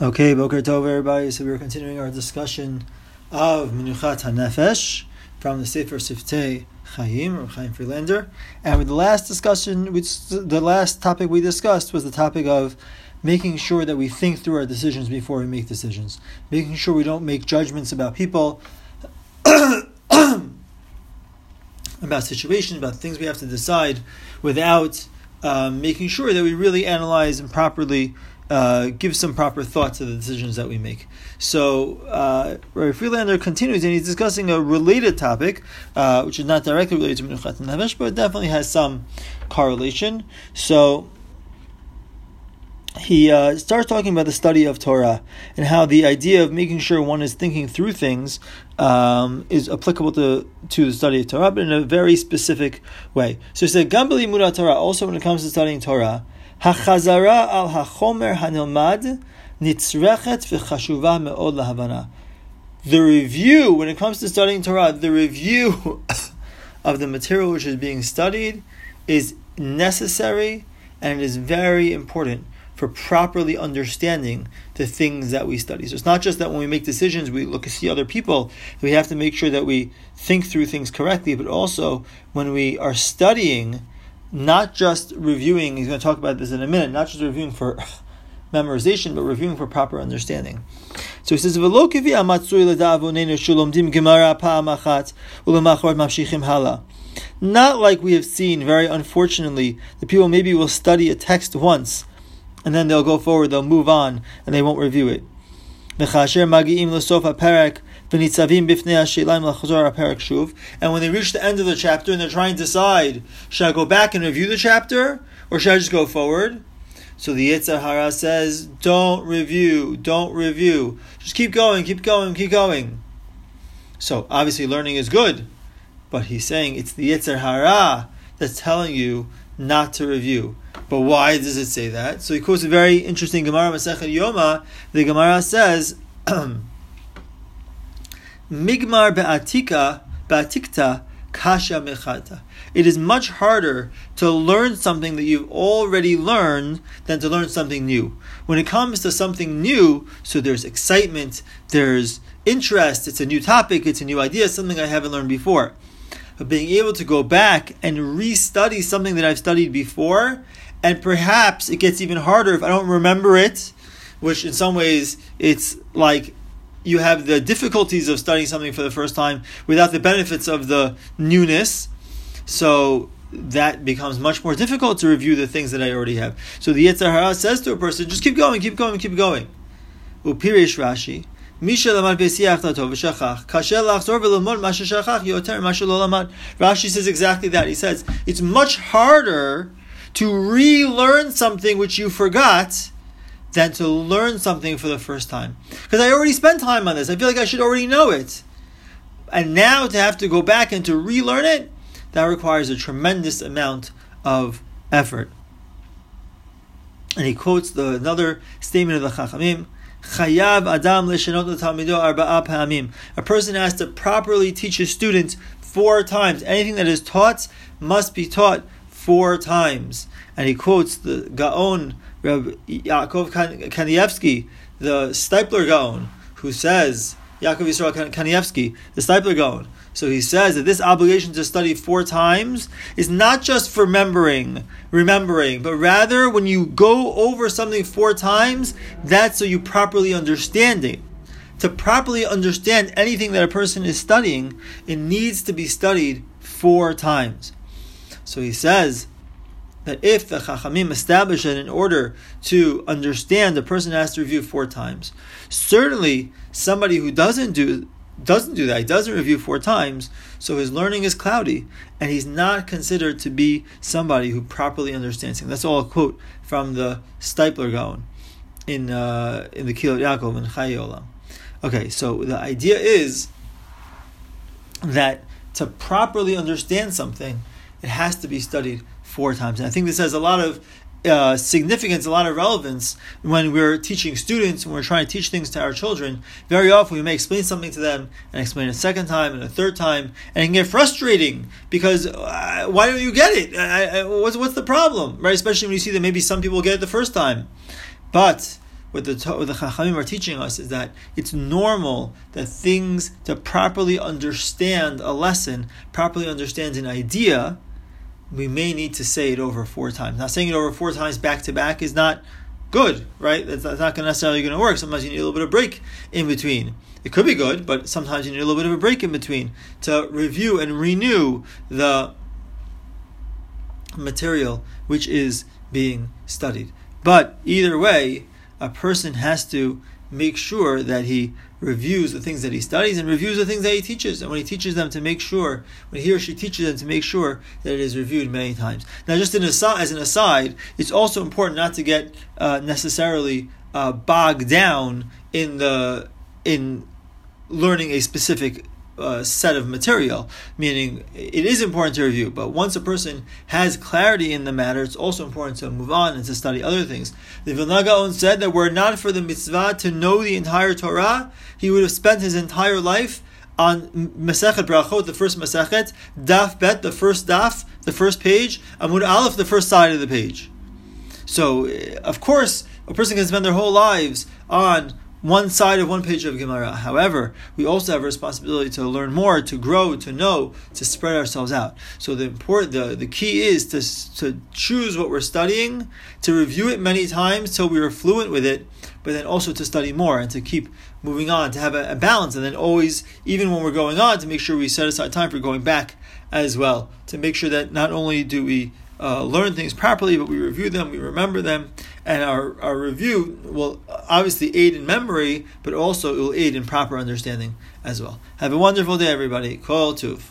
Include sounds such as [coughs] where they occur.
Okay, Boker Tov, everybody. So we're continuing our discussion of Menuchat HaNefesh from the Sefer Siftei Chaim, or Chaim Friedlander. And with the last discussion, which the last topic we discussed was the topic of making sure that we think through our decisions before we make decisions, making sure we don't make judgments about people, [coughs] about situations, about things we have to decide without um, making sure that we really analyze and properly uh, give some proper thought to the decisions that we make. So, uh, Rabbi Friedlander continues, and he's discussing a related topic, uh, which is not directly related to Menuchat HaNefesh, but it definitely has some correlation. So, he uh, starts talking about the study of Torah and how the idea of making sure one is thinking through things um, is applicable to, to the study of Torah, but in a very specific way. So he said, Gambali Murat Torah, also when it comes to studying Torah, Hachazara al hachomer nitzrechet me'od lahavana. The review, when it comes to studying Torah, the review [laughs] of the material which is being studied is necessary and it is very important for properly understanding the things that we study. So it's not just that when we make decisions, we look to see other people, we have to make sure that we think through things correctly, but also when we are studying, not just reviewing, he's going to talk about this in a minute, not just reviewing for [laughs] memorization, but reviewing for proper understanding. So he says, Not like we have seen, very unfortunately, the people maybe will study a text once, and then they'll go forward, they'll move on, and they won't review it. And when they reach the end of the chapter and they're trying to decide, should I go back and review the chapter or should I just go forward? So the Yetzer Hara says, don't review, don't review. Just keep going, keep going, keep going. So obviously learning is good, but he's saying it's the Yetzer Hara that's telling you not to review. But why does it say that? So he quotes a very interesting Gemara Masechet Yoma. The Gemara says, [clears throat] Migmar be'atika, be'atikta, kasha mechata. It is much harder to learn something that you've already learned than to learn something new. When it comes to something new, so there's excitement, there's interest, it's a new topic, it's a new idea, something I haven't learned before. But being able to go back and restudy something that I've studied before, and perhaps it gets even harder if I don't remember it, which in some ways it's like you have the difficulties of studying something for the first time without the benefits of the newness. So that becomes much more difficult to review the things that I already have. So the Yetzer Hara says to a person, just keep going, keep going, keep going. Upirish Rashi. Rashi says exactly that. He says it's much harder to relearn something which you forgot than to learn something for the first time. Because I already spent time on this. I feel like I should already know it. And now to have to go back and to relearn it, that requires a tremendous amount of effort. And he quotes the another statement of the Chachamim. Chayav Adam leshenot arba'a pa'amim. A person has to properly teach his students four times. Anything that is taught must be taught four times. And he quotes the Gaon Rabbi Yaakov Kanievsky, the Steipler Gaon, who says, Yaakov Yisrael Kanievsky, the Steipler Gaon. So he says that this obligation to study four times is not just for remembering, remembering, but rather when you go over something four times, that's so you properly understand it. To properly understand anything that a person is studying, it needs to be studied four times. So he says that if the Chachamim establish it in order to understand, the person has to review four times. Certainly, somebody who doesn't do doesn't do that, he doesn't review four times, so his learning is cloudy, and he's not considered to be somebody who properly understands him. That's all a quote from the Steipler Gaon in uh, in the Kehillot Yaakov in Chayei Olam. Okay, so the idea is that to properly understand something, it has to be studied four times. And I think this has a lot of uh, significance, a lot of relevance when we're teaching students, when we're trying to teach things to our children. Very often we may explain something to them and explain a second time and a third time, and it can get frustrating because uh, why don't you get it? What's, what's the problem, right? Especially when you see that maybe some people get it the first time. But what the what the Chachamim are teaching us is that it's normal that things to properly understand a lesson, properly understand an idea, we may need to say it over four times. Now, saying it over four times back to back is not good, right? That's, not necessarily going to work. Sometimes you need a little bit of break in between. It could be good, but sometimes you need a little bit of a break in between to review and renew the material which is being studied. But either way, a person has to make sure that he reviews the things that he studies and reviews the things that he teaches. And when he teaches them, to make sure, when he or she teaches them, to make sure that it is reviewed many times. Now, just an aside, as an aside, it's also important not to get uh, necessarily uh, bogged down in the in learning a specific uh, set of material, meaning it is important to review, but once a person has clarity in the matter, it's also important to move on and to study other things. The Vilna Gaon said that were it not for the mitzvah to know the entire Torah, he would have spent his entire life on Masechet Brachot, the first Masechet, Daf Bet, the first Daf, the first page, Amud Aleph, the first side of the page. So, of course, a person can spend their whole lives on one side of one page of Gemara. However, we also have a responsibility to learn more, to grow, to know, to spread ourselves out. So the important, the, the key is to, to choose what we're studying, to review it many times till we are fluent with it, but then also to study more and to keep moving on, to have a, a balance, and then always, even when we're going on, to make sure we set aside time for going back as well, to make sure that not only do we uh, learn things properly, but we review them, we remember them, and our, our review will obviously aid in memory, but also it will aid in proper understanding as well. Have a wonderful day, everybody. Kol Tuv.